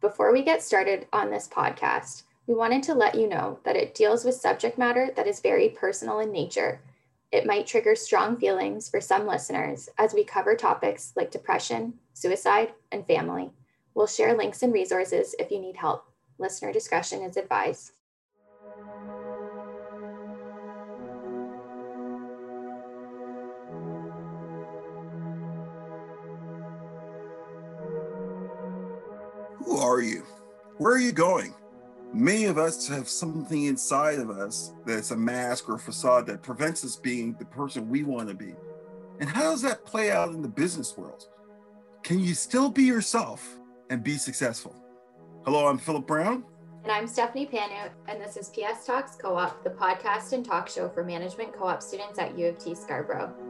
Before we get started on this podcast, we wanted to let you know that it deals with subject matter that is very personal in nature. It might trigger strong feelings for some listeners as we cover topics like depression, suicide, and family. We'll share links and resources if you need help. Listener discretion is advised. Are you? Where are you going? Many of us have something inside of us that's a mask or a facade that prevents us being the person we want to be. And how does that play out in the business world? Can you still be yourself and be successful? Hello, I'm Philip Brown. And I'm Stephanie Panu, and this is PS Talks Co op, the podcast and talk show for management co op students at U of T Scarborough.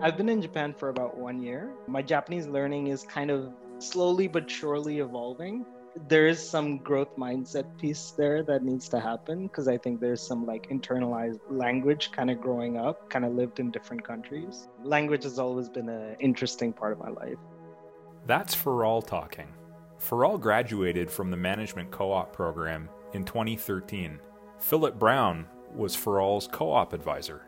I've been in Japan for about one year. My Japanese learning is kind of slowly but surely evolving. There is some growth mindset piece there that needs to happen because I think there's some like internalized language kind of growing up, kind of lived in different countries. Language has always been an interesting part of my life. That's Faral talking. Faral graduated from the Management Co op program in 2013. Philip Brown was Faral's co op advisor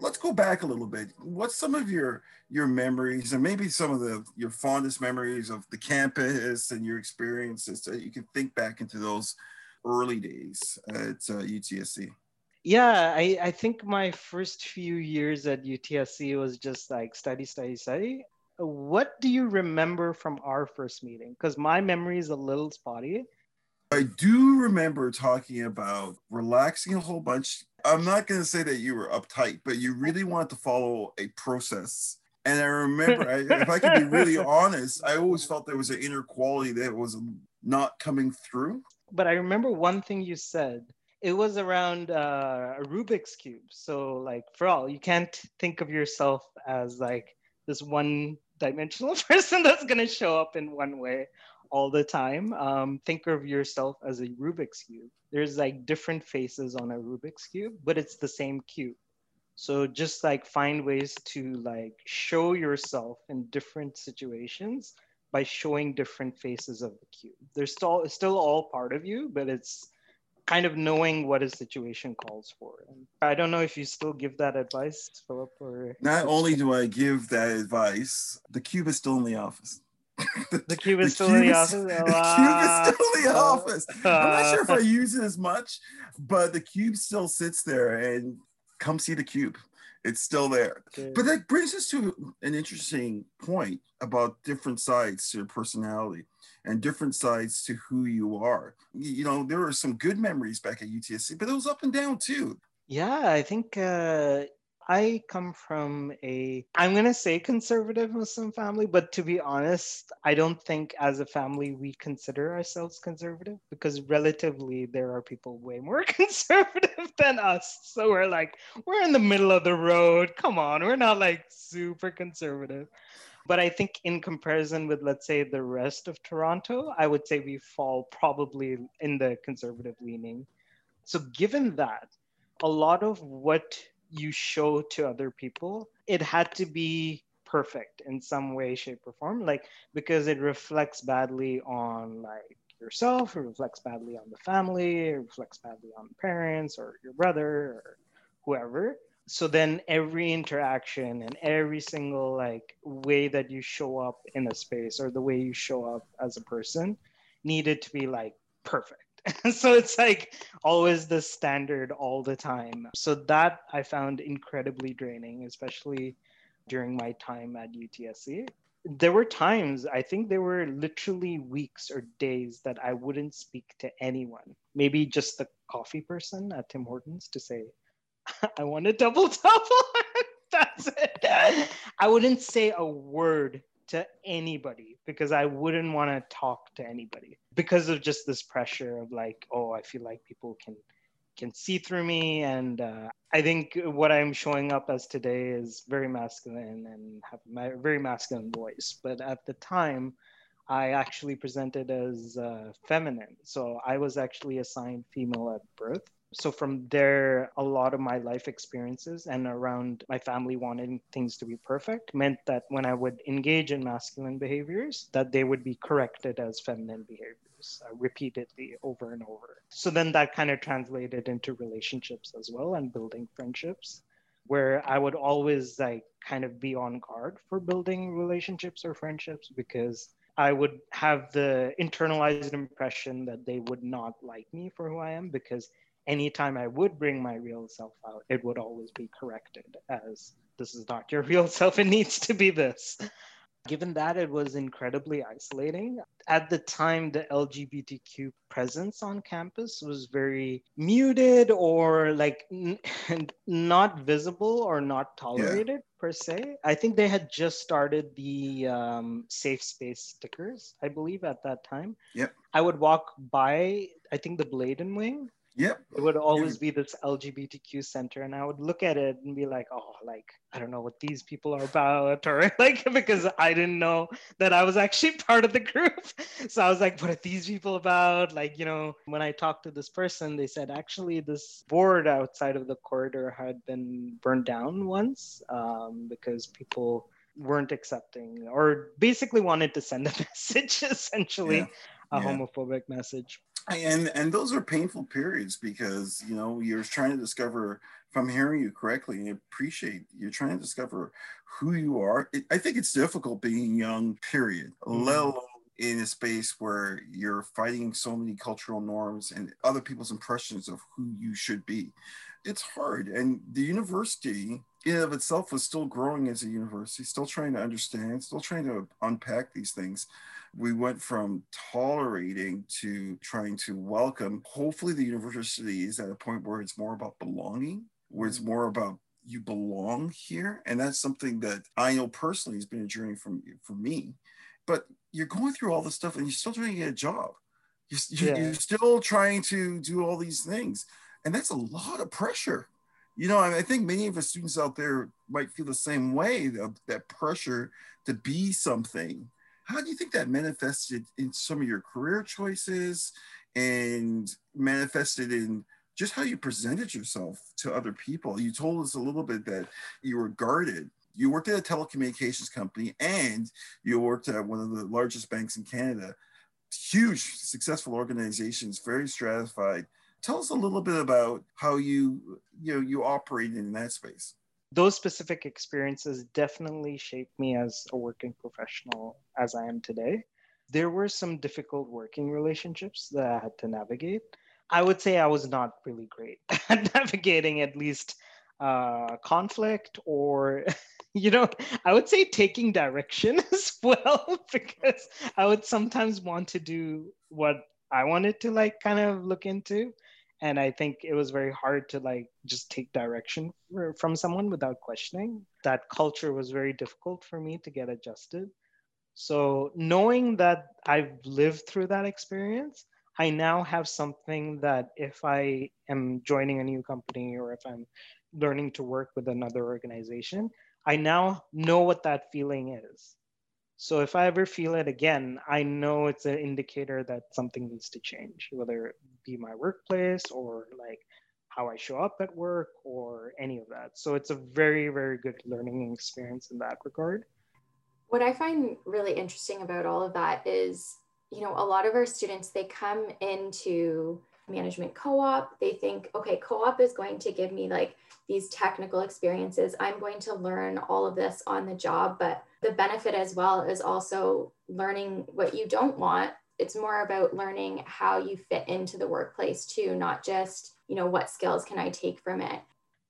let's go back a little bit. What's some of your your memories and maybe some of the your fondest memories of the campus and your experiences that you can think back into those early days at uh, UTSC? Yeah, I, I think my first few years at UTSC was just like study, study, study. What do you remember from our first meeting? Because my memory is a little spotty. I do remember talking about relaxing a whole bunch, I'm not going to say that you were uptight, but you really wanted to follow a process. And I remember, I, if I can be really honest, I always felt there was an inner quality that was not coming through. But I remember one thing you said. It was around uh, a Rubik's cube. So, like, for all, you can't think of yourself as like this one dimensional person that's going to show up in one way all the time. Um, think of yourself as a Rubik's cube. There's like different faces on a Rubik's cube, but it's the same cube. So just like find ways to like show yourself in different situations by showing different faces of the cube. They're still still all part of you, but it's kind of knowing what a situation calls for. And I don't know if you still give that advice, Philip, or not only do I give that advice, the cube is still in the office. the cube is still in the office. The cube is still in the office. I'm not sure if I use it as much, but the cube still sits there and come see the cube. It's still there. Okay. But that brings us to an interesting point about different sides to your personality and different sides to who you are. You know, there were some good memories back at UTSC, but it was up and down too. Yeah, I think uh, I come from a, I'm going to say conservative Muslim family, but to be honest, I don't think as a family we consider ourselves conservative because relatively there are people way more conservative than us. So we're like, we're in the middle of the road. Come on, we're not like super conservative. But I think in comparison with, let's say, the rest of Toronto, I would say we fall probably in the conservative leaning. So given that, a lot of what you show to other people, it had to be perfect in some way, shape, or form. Like because it reflects badly on like yourself, it reflects badly on the family, it reflects badly on parents or your brother or whoever. So then every interaction and every single like way that you show up in a space or the way you show up as a person needed to be like perfect so it's like always the standard all the time. So that I found incredibly draining, especially during my time at UTSC. There were times, I think there were literally weeks or days that I wouldn't speak to anyone. Maybe just the coffee person at Tim Hortons to say, I want a double double. That's it. I wouldn't say a word to anybody because I wouldn't want to talk to anybody because of just this pressure of like, oh, I feel like people can can see through me, and uh, I think what I'm showing up as today is very masculine and have my very masculine voice. But at the time, I actually presented as uh, feminine, so I was actually assigned female at birth. So from there, a lot of my life experiences and around my family wanting things to be perfect meant that when I would engage in masculine behaviors, that they would be corrected as feminine behaviors uh, repeatedly over and over. So then that kind of translated into relationships as well and building friendships where I would always like kind of be on guard for building relationships or friendships because I would have the internalized impression that they would not like me for who I am because anytime I would bring my real self out, it would always be corrected as this is not your real self, it needs to be this. Given that it was incredibly isolating, at the time, the LGBTQ presence on campus was very muted or like n- not visible or not tolerated yeah. per se. I think they had just started the um, safe space stickers, I believe, at that time. Yep. I would walk by, I think, the Bladen wing Yep. It would always be this LGBTQ center. And I would look at it and be like, oh, like, I don't know what these people are about, or like, because I didn't know that I was actually part of the group. So I was like, what are these people about? Like, you know, when I talked to this person, they said actually this board outside of the corridor had been burned down once um, because people weren't accepting or basically wanted to send a message essentially yeah. a yeah. homophobic message and and those are painful periods because you know you're trying to discover if i'm hearing you correctly and appreciate you're trying to discover who you are it, i think it's difficult being young period mm-hmm. let alone in a space where you're fighting so many cultural norms and other people's impressions of who you should be it's hard and the university in of itself was still growing as a university still trying to understand still trying to unpack these things we went from tolerating to trying to welcome. Hopefully, the university is at a point where it's more about belonging, where it's mm. more about you belong here. And that's something that I know personally has been a journey from for me. But you're going through all this stuff and you're still trying to get a job. You're, yeah. you're still trying to do all these things. And that's a lot of pressure. You know, I think many of the students out there might feel the same way, that pressure to be something how do you think that manifested in some of your career choices and manifested in just how you presented yourself to other people? You told us a little bit that you were guarded. You worked at a telecommunications company and you worked at one of the largest banks in Canada. Huge, successful organizations, very stratified. Tell us a little bit about how you you know you operated in that space those specific experiences definitely shaped me as a working professional as I am today. There were some difficult working relationships that I had to navigate. I would say I was not really great at navigating at least uh, conflict or, you know, I would say taking direction as well, because I would sometimes want to do what I wanted to like kind of look into and i think it was very hard to like just take direction from someone without questioning. That culture was very difficult for me to get adjusted. So knowing that i've lived through that experience i now have something that if i am joining a new company or if i'm learning to work with another organization i now know what that feeling is so if I ever feel it again, I know it's an indicator that something needs to change, whether it be my workplace or like how I show up at work or any of that. So it's a very, very good learning experience in that regard. What I find really interesting about all of that is, you know, a lot of our students, they come into management co-op they think okay co-op is going to give me like these technical experiences i'm going to learn all of this on the job but the benefit as well is also learning what you don't want it's more about learning how you fit into the workplace too not just you know what skills can i take from it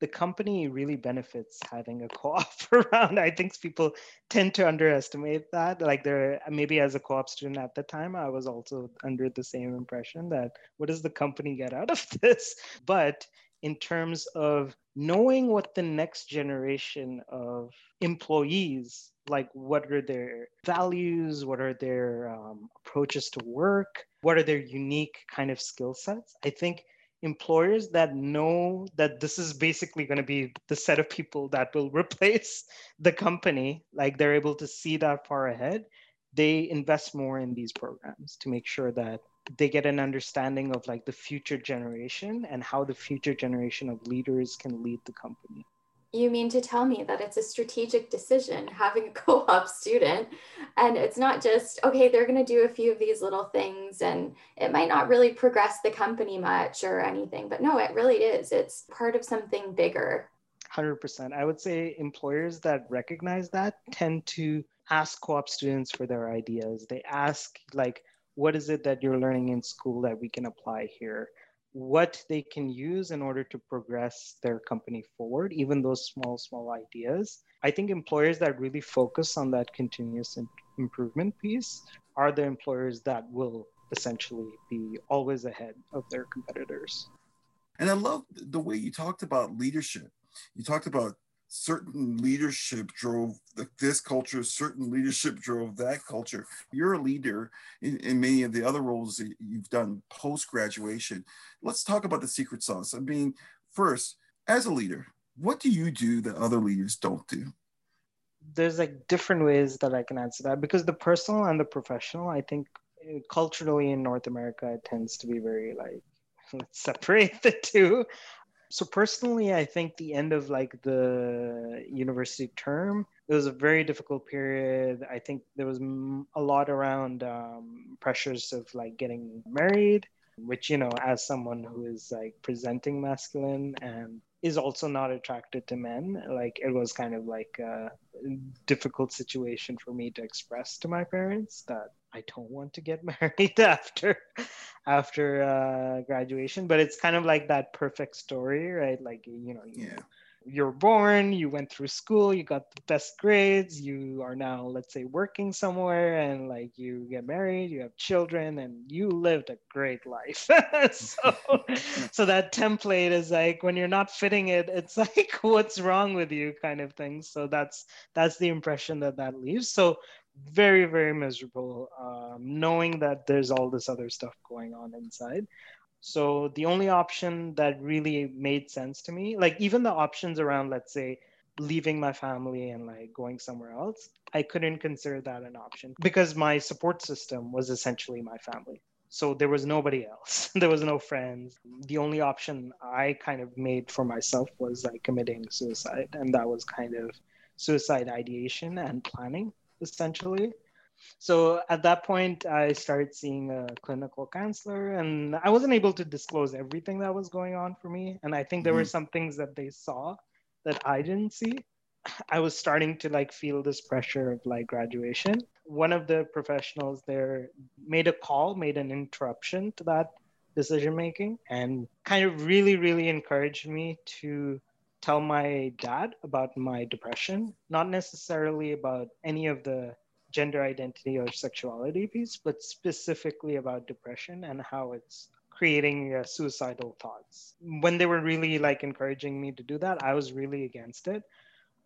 the company really benefits having a co-op around. I think people tend to underestimate that. Like there, maybe as a co-op student at the time, I was also under the same impression that what does the company get out of this? But in terms of knowing what the next generation of employees like what are their values what are their um, approaches to work what are their unique kind of skill sets. I think employers that know that this is basically going to be the set of people that will replace the company like they're able to see that far ahead they invest more in these programs to make sure that they get an understanding of like the future generation and how the future generation of leaders can lead the company. You mean to tell me that it's a strategic decision having a co-op student? And it's not just okay they're going to do a few of these little things and it might not really progress the company much or anything but no it really is. It's part of something bigger. 100% i would say employers that recognize that tend to ask co-op students for their ideas. They ask like what is it that you're learning in school that we can apply here what they can use in order to progress their company forward, even those small, small ideas. I think employers that really focus on that continuous improvement piece are the employers that will essentially be always ahead of their competitors. And I love the way you talked about leadership. You talked about certain leadership drove the, this culture, certain leadership drove that culture. You're a leader in, in many of the other roles that you've done post graduation. Let's talk about the secret sauce. I mean, first, as a leader, what do you do that other leaders don't do? There's like different ways that I can answer that because the personal and the professional, I think eh, culturally in North America, it tends to be very like let's separate the two so personally i think the end of like the university term it was a very difficult period. I think there was a lot around um, pressures of like getting married which you know as someone who is like presenting masculine and is also not attracted to men like it was kind of like a difficult situation for me to express to my parents that I don't want to get married after after uh, graduation, but it's kind of like that perfect story, right? Like you know, you, yeah. you're born, you went through school, you got the best grades, you are now, let's say, working somewhere, and like you get married, you have children, and you lived a great life. so, so that template is like when you're not fitting it, it's like what's wrong with you, kind of thing. So that's that's the impression that that leaves. So very very miserable um, knowing that there's all this other stuff going on inside. So the only option that really made sense to me like even the options around let's say leaving my family and like going somewhere else i couldn't consider that an option because my support system was essentially my family. So there was nobody else. There was no friends. The only option i kind of made for myself was like committing suicide and that was kind of suicide ideation and planning essentially. So at that point, I started seeing a clinical counselor, and I wasn't able to disclose everything that was going on for me. And I think there mm-hmm. were some things that they saw that I didn't see. I was starting to like feel this pressure of like graduation. One of the professionals there made a call, made an interruption to that decision making, and kind of really, really encouraged me to tell my dad about my depression, not necessarily about any of the gender identity or sexuality piece, but specifically about depression and how it's creating uh, suicidal thoughts. When they were really like encouraging me to do that, I was really against it.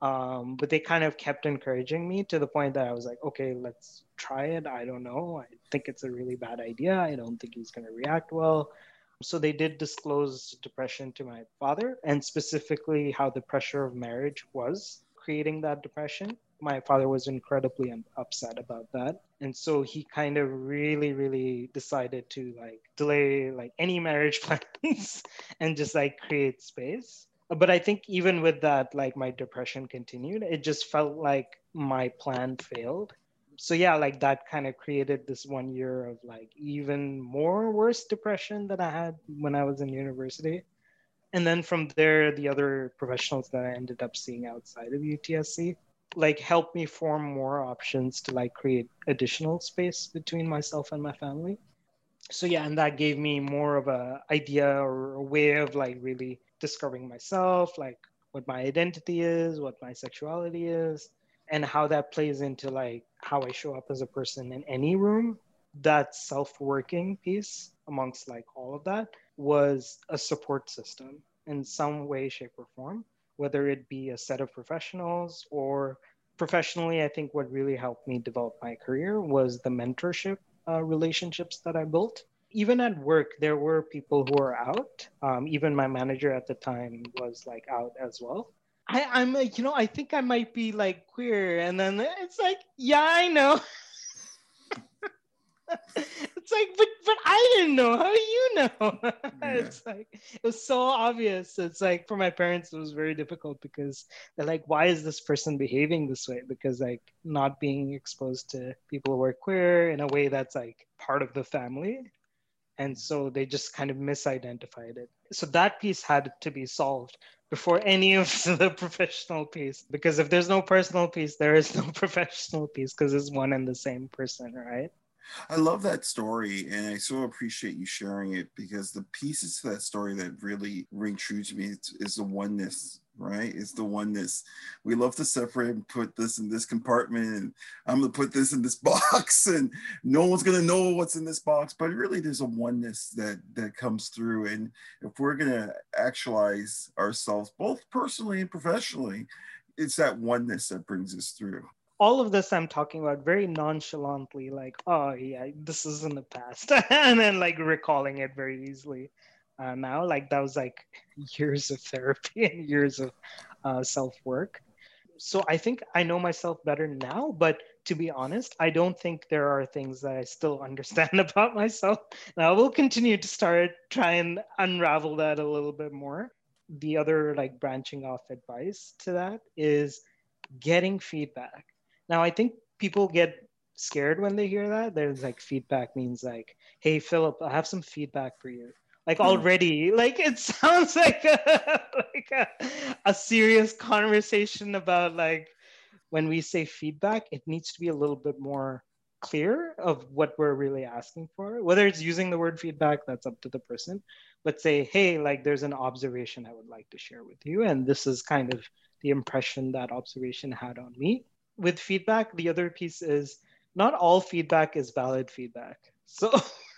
Um, but they kind of kept encouraging me to the point that I was like, okay, let's try it. I don't know. I think it's a really bad idea. I don't think he's going to react well. So they did disclose depression to my father and specifically how the pressure of marriage was creating that depression. My father was incredibly upset about that. And so he kind of really, really decided to like delay like any marriage plans and just like create space. But I think even with that, like my depression continued. It just felt like my plan failed so yeah like that kind of created this one year of like even more worse depression that i had when i was in university. And then from there the other professionals that i ended up seeing outside of utsc like helped me form more options to like create additional space between myself and my family. So yeah and that gave me more of a idea or a way of like really discovering myself like what my identity is what my sexuality is and how that plays into like how I show up as a person in any room, that self-working piece amongst like all of that was a support system in some way, shape, or form, whether it be a set of professionals or professionally, I think what really helped me develop my career was the mentorship uh, relationships that I built. Even at work, there were people who were out. Um, even my manager at the time was like out as well. I, I'm like, you know, I think I might be like queer. And then it's like, yeah, I know. it's like, but but I didn't know. How do you know? Yeah. it's like it was so obvious. It's like for my parents, it was very difficult because they're like, why is this person behaving this way? Because like not being exposed to people who are queer in a way that's like part of the family. And so they just kind of misidentified it. So that piece had to be solved before any of the professional piece. Because if there's no personal piece, there is no professional piece because it's one and the same person, right? I love that story, and I so appreciate you sharing it because the pieces to that story that really ring true to me is, is the oneness right? It's the oneness. We love to separate and put this in this compartment, and I'm gonna put this in this box, and no one's gonna know what's in this box. But really, there's a oneness that that comes through, and if we're gonna actualize ourselves, both personally and professionally, it's that oneness that brings us through all of this I'm talking about very nonchalantly, like, oh yeah, this is in the past, and then like recalling it very easily uh, now. Like that was like years of therapy and years of uh, self work. So I think I know myself better now, but to be honest, I don't think there are things that I still understand about myself. Now I will continue to start try and unravel that a little bit more. The other like branching off advice to that is getting feedback now, I think people get scared when they hear that. There's like feedback means like, hey, Philip, I have some feedback for you. Like hmm. already, like it sounds like a, like a, a serious conversation about like when we say feedback, it needs to be a little bit more clear of what we're really asking for. Whether it's using the word feedback, that's up to the person. But say, hey, like there's an observation I would like to share with you. And this is kind of the impression that observation had on me with feedback, the other piece is not all feedback is valid feedback. So,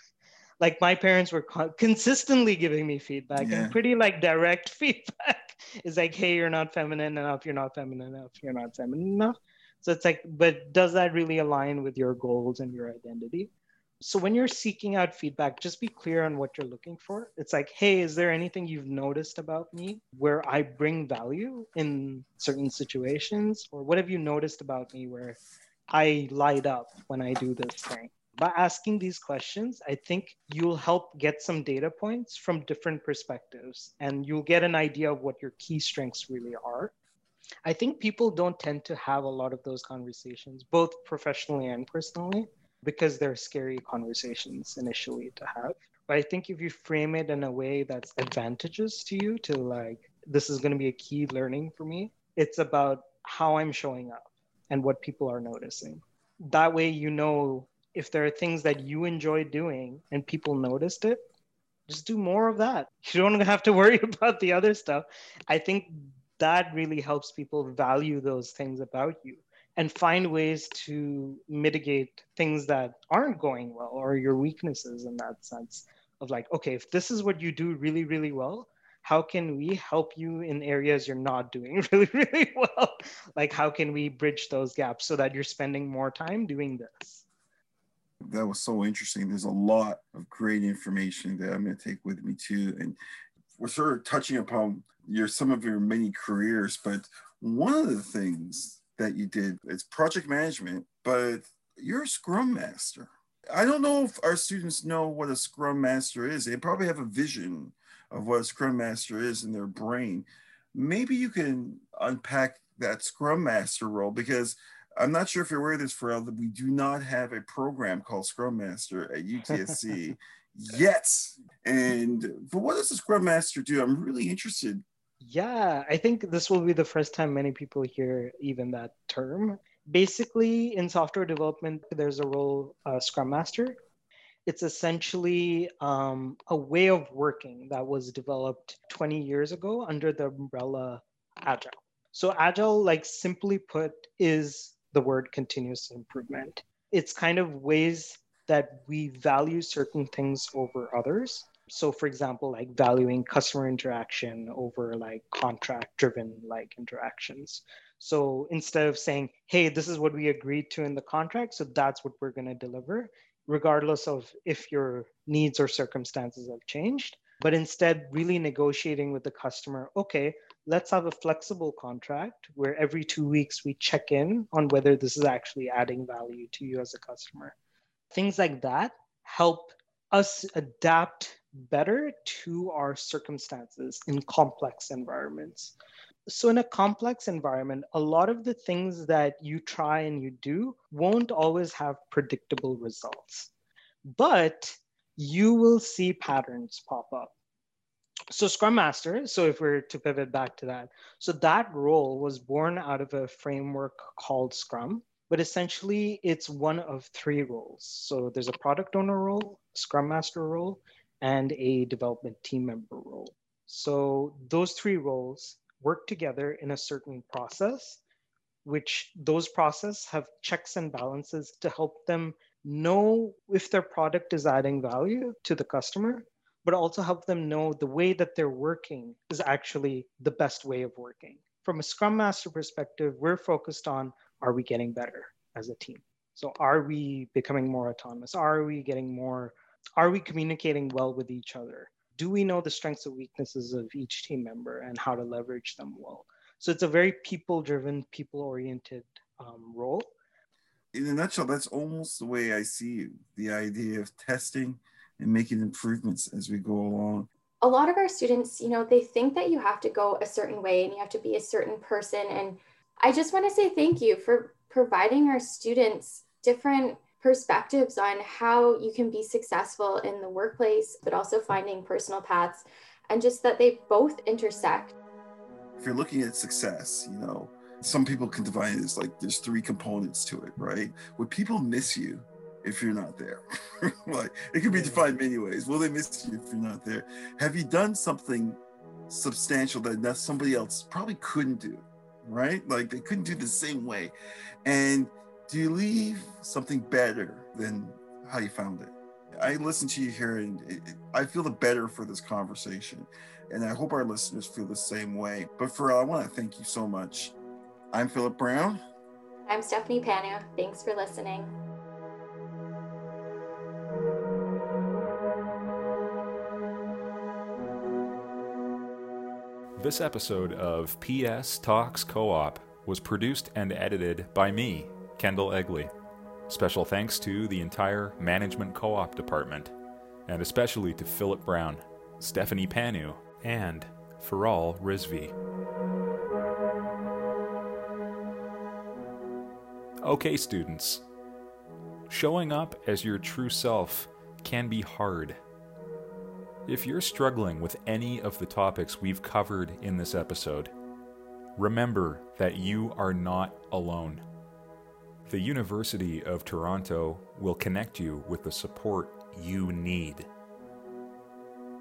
like my parents were co- consistently giving me feedback yeah. and pretty like direct feedback is like, hey, you're not feminine enough. You're not feminine enough. You're not feminine enough. So it's like, but does that really align with your goals and your identity? So when you're seeking out feedback, just be clear on what you're looking for. It's like, hey, is there anything you've noticed about me where I bring value in certain situations? Or what have you noticed about me where I light up when I do this thing? By asking these questions, I think you'll help get some data points from different perspectives and you'll get an idea of what your key strengths really are. I think people don't tend to have a lot of those conversations, both professionally and personally because they're scary conversations initially to have. But I think if you frame it in a way that's advantageous to you, to like, this is going to be a key learning for me, it's about how I'm showing up and what people are noticing. That way, you know if there are things that you enjoy doing and people noticed it, just do more of that. You don't have to worry about the other stuff. I think that really helps people value those things about you and find ways to mitigate things that aren't going well or your weaknesses in that sense of like okay if this is what you do really really well how can we help you in areas you're not doing really really well like how can we bridge those gaps so that you're spending more time doing this that was so interesting there's a lot of great information that i'm going to take with me too and we're sort of touching upon your some of your many careers but one of the things that you did. is project management, but you're a scrum master. I don't know if our students know what a scrum master is. They probably have a vision of what a scrum master is in their brain. Maybe you can unpack that scrum master role because I'm not sure if you're aware of this, Faral, that we do not have a program called Scrum Master at UTSC yet. And but what does a Scrum Master do? I'm really interested yeah, I think this will be the first time many people hear even that term. Basically, in software development, there's a role, uh, Scrum Master. It's essentially um, a way of working that was developed 20 years ago under the umbrella Agile. So, Agile, like simply put, is the word continuous improvement. It's kind of ways that we value certain things over others so for example like valuing customer interaction over like contract driven like interactions so instead of saying hey this is what we agreed to in the contract so that's what we're going to deliver regardless of if your needs or circumstances have changed but instead really negotiating with the customer okay let's have a flexible contract where every two weeks we check in on whether this is actually adding value to you as a customer things like that help us adapt better to our circumstances in complex environments. So, in a complex environment, a lot of the things that you try and you do won't always have predictable results, but you will see patterns pop up. So, Scrum Master, so if we're to pivot back to that, so that role was born out of a framework called Scrum, but essentially it's one of three roles. So, there's a product owner role, Scrum Master role, and a development team member role. So, those three roles work together in a certain process, which those processes have checks and balances to help them know if their product is adding value to the customer, but also help them know the way that they're working is actually the best way of working. From a Scrum Master perspective, we're focused on are we getting better as a team? So, are we becoming more autonomous? Are we getting more? Are we communicating well with each other? do we know the strengths and weaknesses of each team member and how to leverage them well? So it's a very people driven, people oriented um, role. In a nutshell, that's almost the way I see the idea of testing and making improvements as we go along. A lot of our students, you know, they think that you have to go a certain way and you have to be a certain person. And I just want to say thank you for providing our students different perspectives on how you can be successful in the workplace, but also finding personal paths and just that they both intersect. If you're looking at success, you know, some people can define it as like there's three components to it, right? Would people miss you if you're not there? like it could be defined many ways. Will they miss you if you're not there? Have you done something substantial that somebody else probably couldn't do? Right? Like they couldn't do the same way. And do you leave something better than how you found it? I listen to you here and it, it, I feel the better for this conversation. And I hope our listeners feel the same way. But for I want to thank you so much. I'm Philip Brown. I'm Stephanie Panu. Thanks for listening. This episode of PS Talks Co op was produced and edited by me, Kendall Egley. Special thanks to the entire Management Co op department, and especially to Philip Brown, Stephanie Panu, and Faral Rizvi. Okay, students. Showing up as your true self can be hard. If you're struggling with any of the topics we've covered in this episode, remember that you are not alone. The University of Toronto will connect you with the support you need.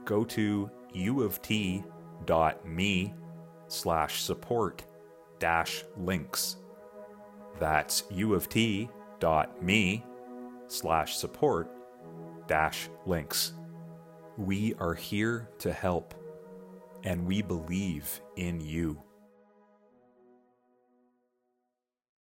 Go to uoft.me slash support dash links. That's uoft.me slash support dash links. We are here to help, and we believe in you.